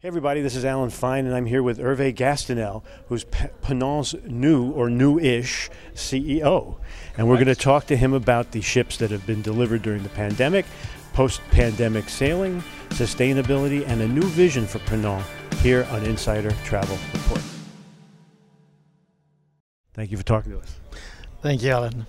Hey everybody, this is Alan Fine, and I'm here with Hervé Gastinel, who's P- Ponant's new or new-ish CEO, and we're going to talk to him about the ships that have been delivered during the pandemic, post-pandemic sailing, sustainability, and a new vision for Pennon here on Insider Travel Report. Thank you for talking to us. Thank you, Alan.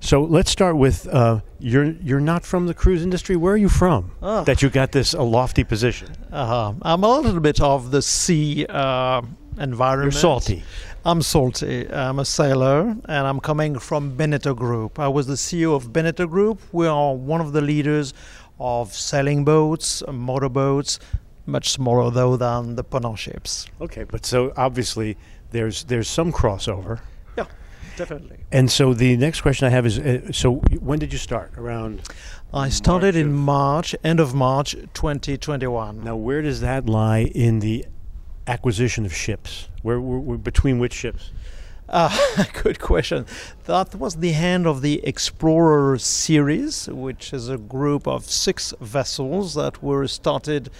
So let's start with uh, you're you're not from the cruise industry. Where are you from? Oh. That you got this a lofty position. Uh-huh. I'm a little bit of the sea uh, environment. You're salty. I'm salty. I'm a sailor, and I'm coming from Beneteau Group. I was the CEO of Beneteau Group. We are one of the leaders of sailing boats, motorboats, much smaller though than the Ponant ships. Okay, but so obviously there's there's some crossover. Yeah, definitely. And so the next question I have is uh, so when did you start? Around I started March in of- March, end of March 2021. now where does that lie in the acquisition of ships? Where, where, where between which ships? Uh, good question. That was the end of the Explorer series, which is a group of six vessels that were started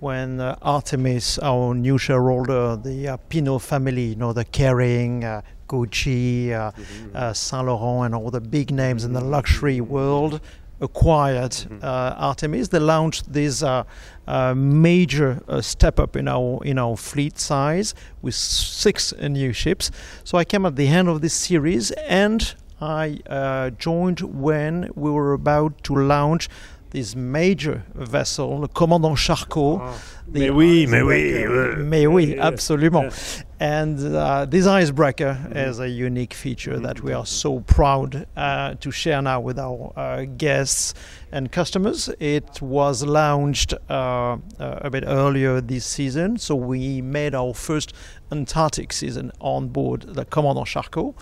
when uh, Artemis, our new shareholder, the uh, Pinault family, you know, the Kering, uh, Gucci, uh, uh, Saint Laurent, and all the big names in the luxury world acquired uh, Artemis. They launched this uh, uh, major uh, step up in our in our fleet size with six uh, new ships. So I came at the end of this series, and I uh, joined when we were about to launch this major vessel, the Commandant Charcot. the Mais oui, mais oui, icebreaker. Mais oui, absolument. yeah. And uh, this icebreaker is a unique feature that we are so proud uh, to share now with our uh, guests and customers. It was launched uh, uh, a bit earlier this season, so we made our first Antarctic season on board the Commandant Charcot.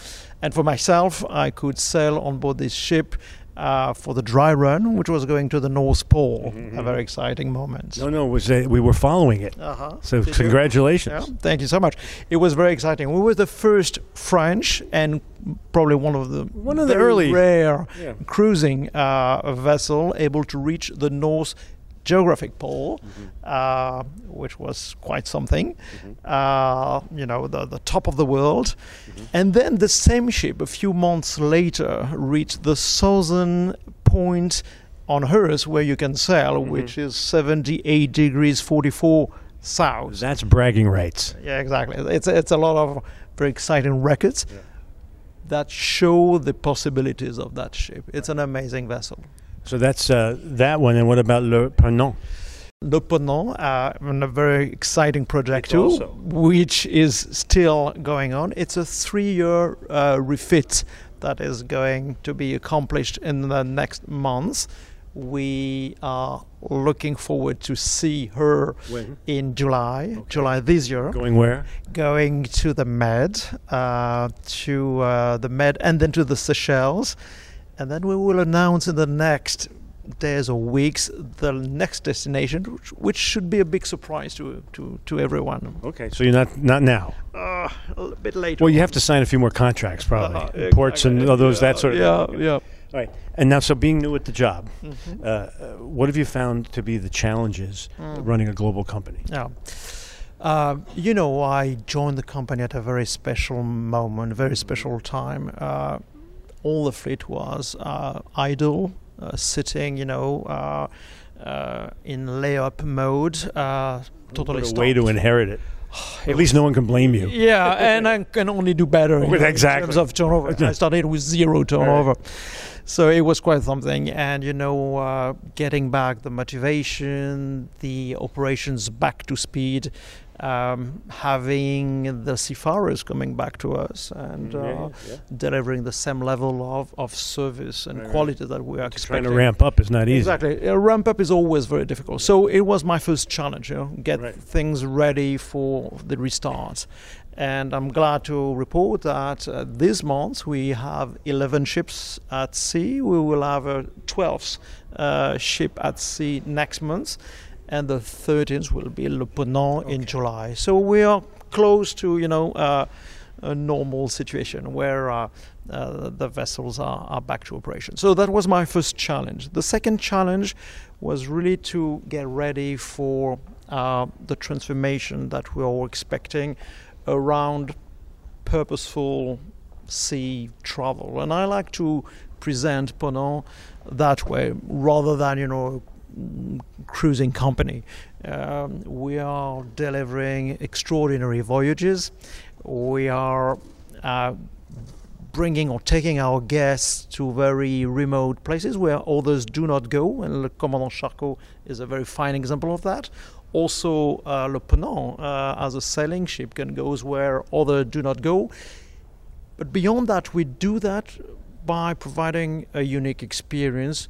And for myself, I could sail on board this ship. Uh, for the dry run, which was going to the North Pole, a very exciting moment. No, no, was uh, we were following it. Uh-huh. So Did congratulations. Yeah, thank you so much. It was very exciting. We were the first French and probably one of the One of the early- rare Yeah. cruising uh, vessel able to reach the North geographic pole, Mm-hmm. uh, which was quite something. Uh, you know, the, the top of the world. Mm-hmm. And then the same ship, a few months later, reached the southern point on Earth where you can sail, Mm-hmm. which is 78 degrees 44 south. That's bragging rights. Yeah, exactly. It's it's a lot of very exciting records Yeah. that show the possibilities of that ship. It's an amazing vessel. So that's uh, that one. And what about Le Ponant? Le Ponant, uh, a very exciting project too, also- which is still going on. It's a three-year uh, refit that is going to be accomplished in the next months. We are looking forward to see her When? in July, Okay. July this year. Going where? going to the Med, uh, to uh, the Med, and then to the Seychelles, and then we will announce in the next days or weeks the next destination, which, which should be a big surprise to to, to everyone. Okay, so you're not not now. Uh, a bit later. Well, you have to sign a few more contracts, probably Uh, ports and all those that sort of. Yeah, thing. yeah. All right, and now so being new at the job, Mhm. uh, uh, what have you found to be the challenges Mm. running a global company? Yeah. Uh, you know, I joined the company at a very special moment, very special time. All the fleet was uh, idle, uh, sitting, you know, uh, uh, in layup mode, uh, totally what a stopped. way to inherit it. At least no one can blame you. Yeah, and I can only do better you With- know, exactly. in terms of turnover. I started with zero turnover. So it was quite something, and you know, uh, getting back the motivation, the operations back to speed, um, having the seafarers coming back to us and uh, delivering the same level of, of service and Right, right. quality that we are Trying expecting. to ramp up is not easy. Exactly. A ramp up is always very difficult. So it was my first challenge, you know, get Right. things ready for the restart. And I'm glad to report that uh, this month we have 11 ships at sea. We will have a 12th uh, ship at sea next month. And the 13th will be Le Ponant in July. So we are close to, you know, uh, a normal situation where uh, uh, the vessels are, are back to operation. So that was my first challenge. The second challenge was really to get ready for uh, the transformation that we are expecting around purposeful sea travel. And I like to present Ponant that way rather than, you know, cruising company. Um, we are delivering extraordinary voyages. We are uh, bringing or taking our guests to very remote places where others do not go, and Le Commandant Charcot is a very fine example of that. Also, uh, Le Ponant, uh, as a sailing ship, can go where others do not go. But beyond that, we do that by providing a unique experience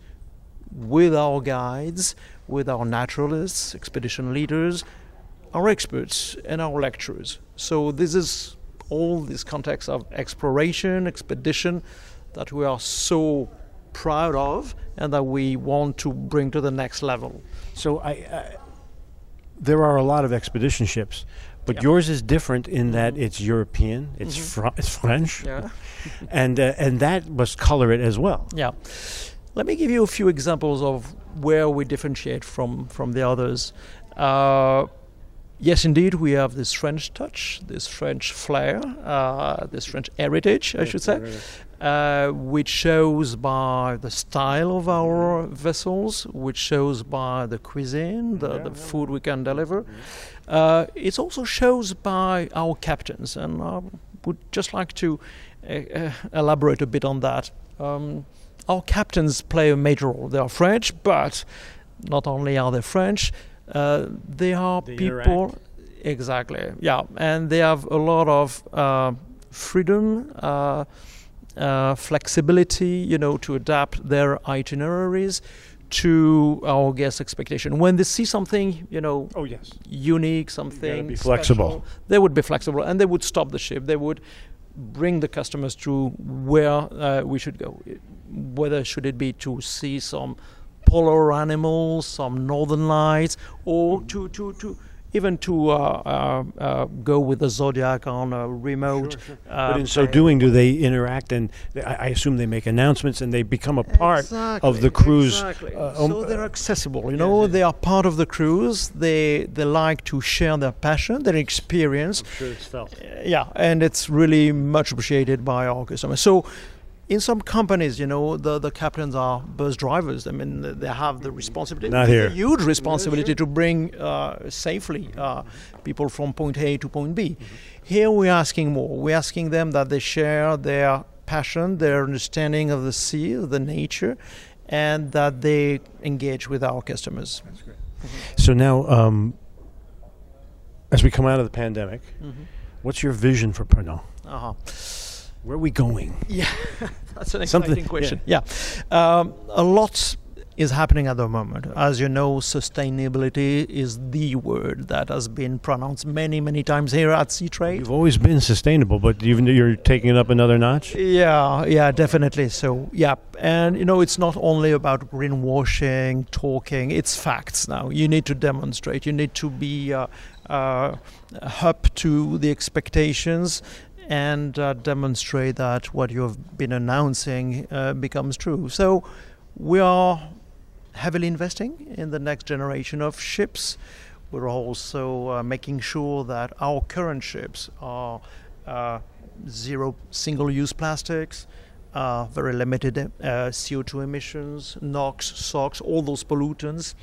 with our guides, with our naturalists, expedition leaders, our experts, and our lecturers. So, this is all this context of exploration, expedition that we are so proud of and that we want to bring to the next level. So I, I there are a lot of expedition ships, but yep. yours is different in that it's European, it's mm-hmm. fr- it's French, yeah. and uh, and that must color it as well. Yeah. Let me give you a few examples of where we differentiate from from the others. Uh, Yes, indeed, we have this French touch, this French flair, uh, this French heritage, I should say, uh, which shows by the style of our vessels, which shows by the cuisine, the, the food we can deliver. Uh, it also shows by our captains, and I would just like to uh, uh, elaborate a bit on that. Um, our captains play a major role. They are French, but not only are they French, uh, they are they people interact. exactly yeah. And they have a lot of uh, freedom uh, uh, flexibility you know to adapt their itineraries to our guest expectation. When they see something you know oh yes. unique something be flexible. special, they would be flexible and they would stop the ship. They would bring the customers to where uh, we should go. Whether should it be to see some polar animals, some northern lights, or to, to, to even to uh, uh, uh, go with the zodiac on a remote. Sure, sure. but in so doing, do they interact and they, I assume they make announcements and they become a part exactly, of the cruise. Exactly. Um, so they're accessible. You know, yeah, they are part of the cruise. They they like to share their passion, their experience. I'm sure it's felt. yeah, and it's really much appreciated by our customers. So in some companies, you know, the, the captains are bus drivers. I mean, they have the responsibility, Not here. huge responsibility sure. to bring uh, safely uh, people from point A to point B. Mm-hmm. Here we're asking more. We're asking them that they share their passion, their understanding of the sea, of the nature, and that they engage with our customers. That's great. Mm-hmm. So now, um, as we come out of the pandemic, mm-hmm. what's your vision for Ponant? Uh-huh. Where are we going? Yeah, that's an exciting Something, question. Yeah, yeah. Um, a lot is happening at the moment. As you know, sustainability is the word that has been pronounced many, many times here at Seatrade. You've always been sustainable, but even you're taking it up another notch. Yeah, yeah, definitely. So, yeah, and you know, it's not only about greenwashing, talking. It's facts now. You need to demonstrate. You need to be uh, uh, up to the expectations and uh, demonstrate that what you have been announcing uh, becomes true. So we are heavily investing in the next generation of ships. We're also uh, making sure that our current ships are uh, zero single use plastics, uh, very limited uh, CO2 emissions, NOx, SOx, all those pollutants,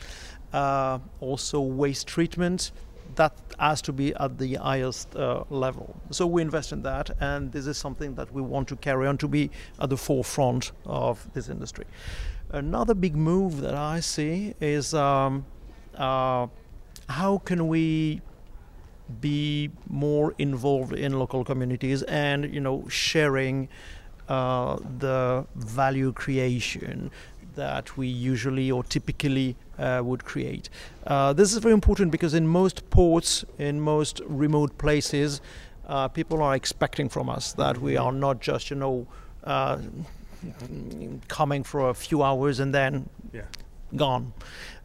also waste treatment that has to be at the highest uh, level. So we invest in that, and this is something that we want to carry on to be at the forefront of this industry. Another big move that I see is um, uh, how can we be more involved in local communities and you know sharing uh, the value creation that we usually or typically would create. Uh, this is very important because in most ports, in most remote places, uh, people are expecting from us that we are not just, you know, uh, coming for a few hours and then yeah. gone.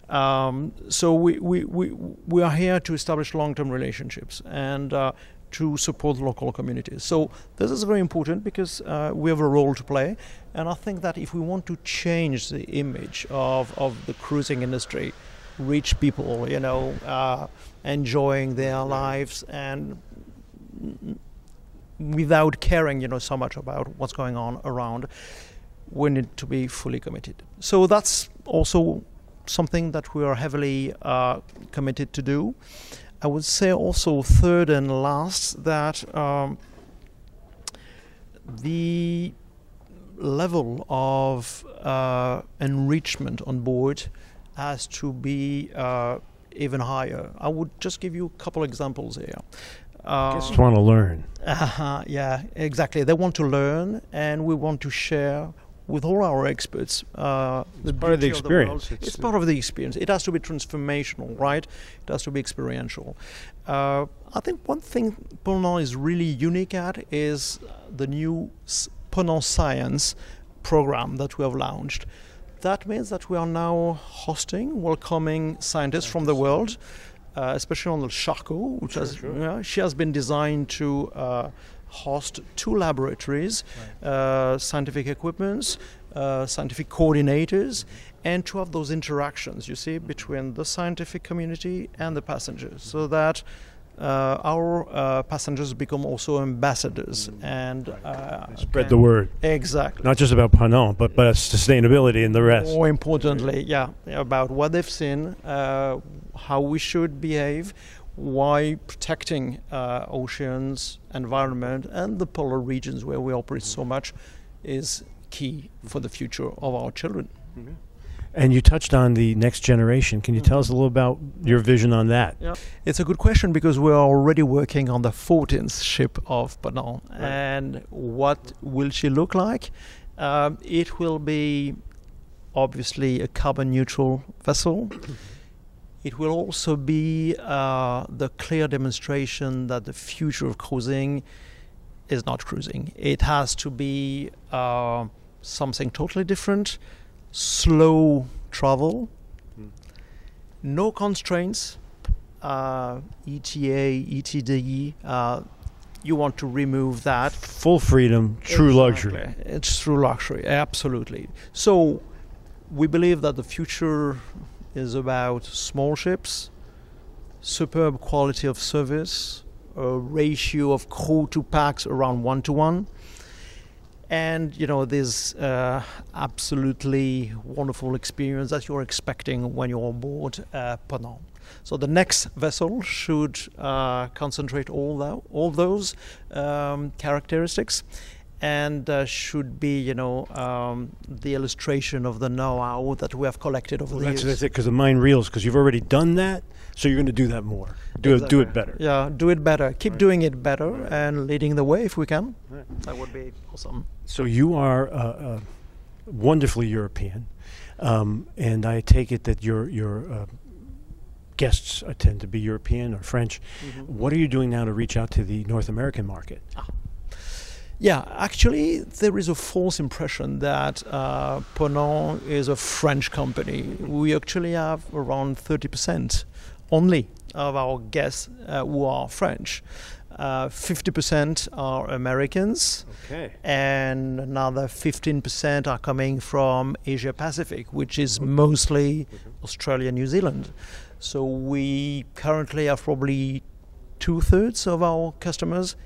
Um, so we, we, we, we are here to establish long-term relationships and uh, to support local communities. So this is very important because uh, we have a role to play, and I think that if we want to change the image of, of the cruising industry, rich people, you know, uh, enjoying their lives and without caring, you know, so much about what's going on around. We need to be fully committed. So that's also something that we are heavily uh, committed to do. I would say also third and last that um, the level of uh, enrichment on board has to be uh, even higher. I would just give you a couple examples here. Uh, just want to learn. Uh, yeah, exactly. They want to learn, and we want to share with all our experts. Uh, the part of the experience. The it's, it's, part of the experience. It has to be transformational, right? It has to be experiential. Uh, I think one thing Ponant is really unique at is the new Ponant Science program that we have launched. That means that we are now hosting, welcoming scientists from the world, uh, especially on the Charcot, which sure, has sure. Yeah, she has been designed to uh, host two laboratories, right. uh, scientific equipments, uh, scientific coordinators, and to have those interactions, you see, between the scientific community and the passengers, so that uh, our uh, passengers become also ambassadors mm. and uh, spread the word. Exactly. Not just about Ponant, but but sustainability and the rest. More importantly, yeah, about what they've seen, uh, how we should behave, why protecting uh, oceans, environment, and the polar regions where we operate so much is key for the future of our children. Mm-hmm. And you touched on the next generation. Can you tell us a little about your vision on that? Yeah. It's a good question because we're already working on the 14th ship of Ponant. Right. And what will she look like? Um, it will be obviously a carbon neutral vessel. It will also be uh, the clear demonstration that the future of cruising is not cruising. It has to be uh, something totally different, slow travel, mm. no constraints, uh, ETA, ETD. Uh, you want to remove that. Full freedom, true exactly. luxury. It's true luxury, absolutely. So we believe that the future is about small ships, superb quality of service, a ratio of crew to pax around one to one, and you know this uh, absolutely wonderful experience that you're expecting when you're on board uh, Ponant. So the next vessel should uh, concentrate all that, all those um, characteristics, and uh, should be, you know, um, the illustration of the know-how that we have collected over well, the that's, years. That's it, because the mind reels, because you've already done that, so you're going to do that more. Do exactly. it, do it better. Yeah, do it better. Keep right. doing it better right. and leading the way if we can. Right. That would be awesome. So you are uh, uh, wonderfully European, um, and I take it that your your uh, guests tend to be European or French. Mm-hmm. What are you doing now to reach out to the North American market? Ah. Yeah, actually, there is a false impression that uh, Ponant is a French company. We actually have around 30% only of our guests uh, who are French. Uh, 50% are Americans, okay. and another 15% are coming from Asia Pacific, which is mostly Australia, New Zealand. So we currently have probably two thirds of our customers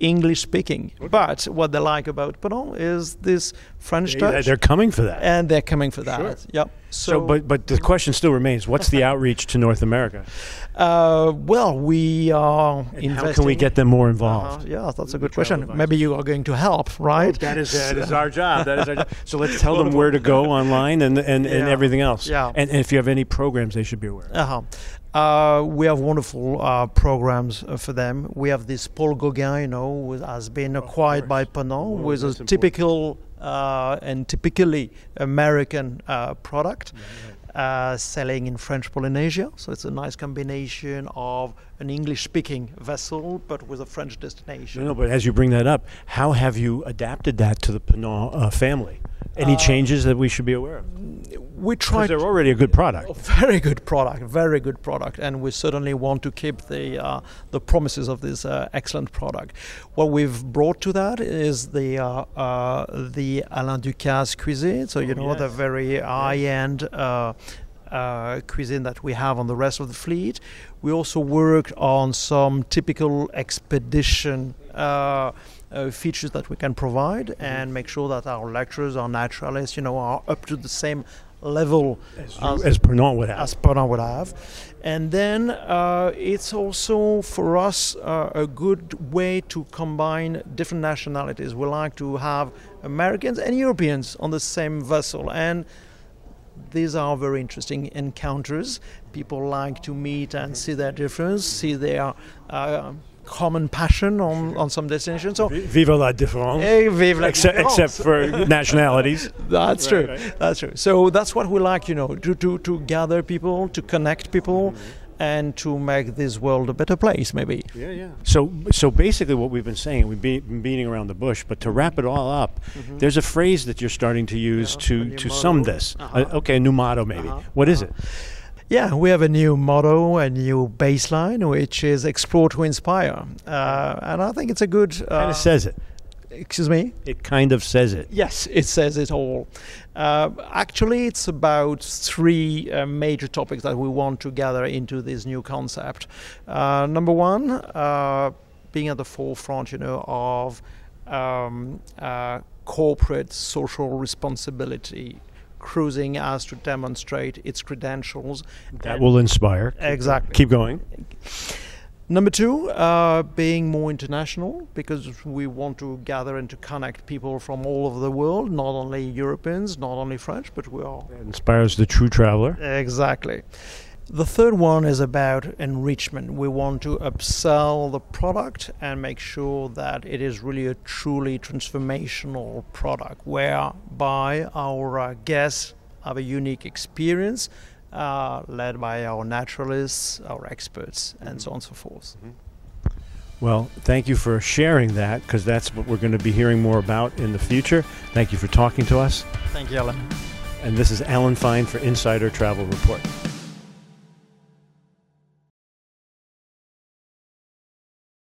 English speaking. Okay. But what they like about Ponant is this French they, touch. They're coming for that. And they're coming for that. Sure. Yep. So, so, but but the question still remains: What's the outreach to North America? Uh, well, we are. How can we get them more involved? Uh, yeah, that's a good question. Advice. Maybe you are going to help, right? that is that is our job. That is our job. So let's tell them where to go online and and, and everything else. Yeah. And, and, if you have any programs, they should be aware. Uh-huh. Uh, we have wonderful uh, programs uh, for them. We have this Paul Gauguin, you know, who has been acquired by Ponant, oh, with a typical uh, and typically American uh, product. Yeah, yeah. Uh, selling in French Polynesia. So it's a nice combination of an English speaking vessel but with a French destination. No, no, but as you bring that up, how have you adapted that to the uh, family? Any uh, changes that we should be aware of? We try. They're already a good product. Very good product. Very good product, and we certainly want to keep the uh, the promises of this uh, excellent product. What we've brought to that is the uh, uh, the Alain Ducasse cuisine. So you oh, know yes. the very high end. Uh, uh, cuisine that we have on the rest of the fleet. We also worked on some typical expedition uh, uh, features that we can provide and make sure that our lecturers, our naturalists, you know, are up to the same level As, as, as Ponant would have. as Ponant would have. And then uh, it's also for us uh, a good way to combine different nationalities. We like to have Americans and Europeans on the same vessel. And these are very interesting encounters. People like to meet and see their difference, see their uh, common passion on, on some destinations. So, Viva la différence. eh, vive la Except, différence. except for nationalities. That's Right, true. right. That's true. So that's what we like, you know, to, to, to gather people, to connect people, and to make this world a better place, maybe. Yeah, yeah. So, so basically, what we've been saying, we've be- been beating around the bush, but to wrap it all up, there's a phrase that you're starting to use Yeah, a to new to sum this. Uh-huh. Uh, okay, a new motto, maybe. Uh-huh. What is it? Yeah, we have a new motto, a new baseline, which is explore to inspire. Uh, and I think it's a good. Uh, Kind of says it. excuse me? It kind of says it. Yes, it says it all. Uh, actually, it's about three uh, major topics that we want to gather into this new concept. Uh, number one, uh, being at the forefront, you know, of um, uh, corporate social responsibility. Cruising as to demonstrate its credentials. That will inspire. Exactly. Keep going. Number two, uh, being more international because we want to gather and to connect people from all over the world, not only Europeans, not only French, but we are. Inspires the true traveler. Exactly. The third one is about enrichment. We want to upsell the product and make sure that it is really a truly transformational product whereby our uh, guests have a unique experience uh, led by our naturalists, our experts, and so on and so forth. Well, thank you for sharing that because that's what we're going to be hearing more about in the future. Thank you for talking to us. Thank you, Alan. And this is Alan Fine for Insider Travel Report.